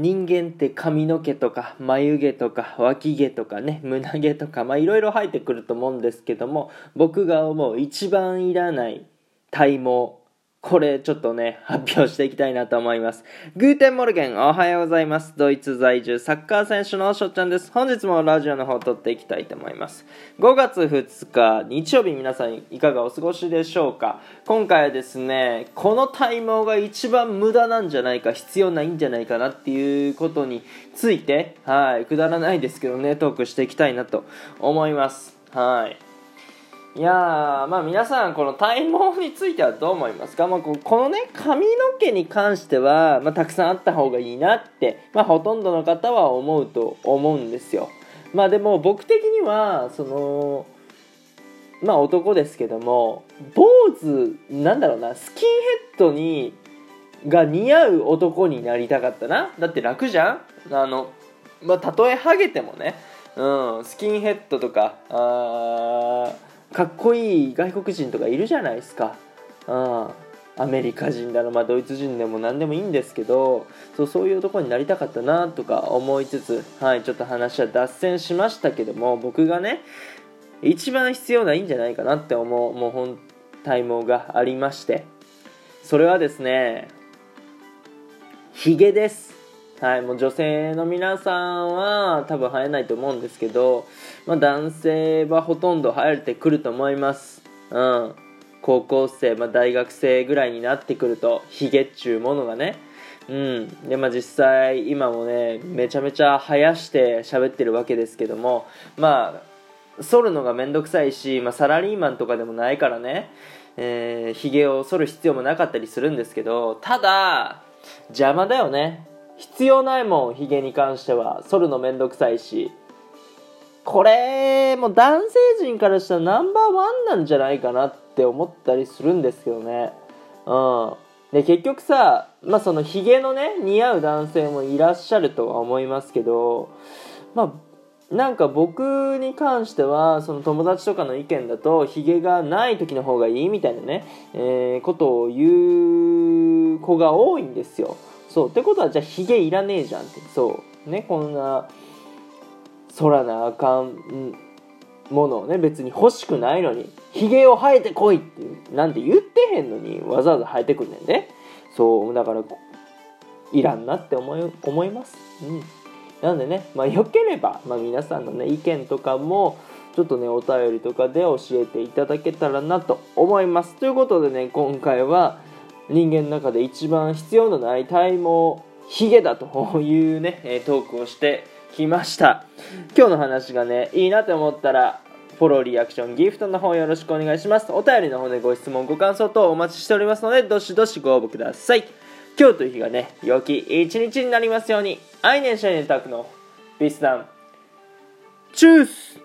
人間って髪の毛とか眉毛とか脇毛とかね胸毛とかまあいろいろ生えてくると思うんですけども僕が思う一番いらない体毛これちょっとね、発表していきたいなと思います。 Guten Morgen、おはようございます。ドイツ在住サッカー選手のしょっちゃんです。本日もラジオの方を録っていきたいと思います。5月2日、日曜日皆さんいかがお過ごしでしょうか？今回はですね、この体毛が一番無駄なんじゃないか、必要ないんじゃないかなっていうことについて、はい、くだらないですけどね、トークしていきたいなと思います。はい。いやまあ皆さんこの体毛についてはどう思いますか、まあ、このね髪の毛に関しては、まあ、たくさんあった方がいいなって、まあ、ほとんどの方は思うと思うんですよ。まあでも僕的にはそのまあ男ですけども坊主なんだろうなスキンヘッドにが似合う男になりたかったな。だって楽じゃん？あのまあたとえハゲてもねうんスキンヘッドとかあーかっこいい外国人とかいるじゃないですか。うん。アメリカ人だの、まあ、ドイツ人でも何でもいいんですけどそうそういうとこになりたかったなとか思いつつ、はい、ちょっと話は脱線しましたけども僕がね一番必要ないんじゃないかなって思うもう本体毛がありまして。それはですねヒゲです。はい、もう女性の皆さんは多分生えないと思うんですけど、まあ、男性はほとんど生えてくると思います。うん。高校生、まあ、大学生ぐらいになってくると、ヒゲっちゅうものがね。うん。で、まあ実際今もね、めちゃめちゃ生やして喋ってるわけですけども、まあ、剃るのがめんどくさいし、まあ、サラリーマンとかでもないからね、えー、ヒゲを剃る必要もなかったりするんですけど、ただ、邪魔だよね。必要ないもんヒゲに関しては。剃るのめんどくさいし。これもう男性陣からしたらナンバーワンなんじゃないかなって思ったりするんですけどね。うん。で結局さまあそのヒゲのね似合う男性もいらっしゃるとは思いますけどまあなんか僕に関してはその友達とかの意見だとヒゲがない時の方がいいみたいなね、えー、ことを言う子が多いんですよ。そう。ってことはじゃあヒゲいらねえじゃんって。そう。ねこんな空なあかんものをね別に欲しくないのにヒゲを生えてこいってなんて言ってへんのにわざわざ生えてくんねんでそうだからいらんなって思い思います。うん。なんでねまあよければ、まあ、皆さんのね意見とかもちょっとねお便りとかで教えていただけたらなと思います。ということでね今回は人間の中で一番必要のない体毛ヒゲだというねトークをしてきました。今日の話がねいいなと思ったらフォローリアクションギフトの方よろしくお願いします。お便りの方でご質問ご感想等お待ちしておりますのでどしどしご応募ください。今日という日がね良き一日になりますように。アイネンシャインタクのビスダンチュース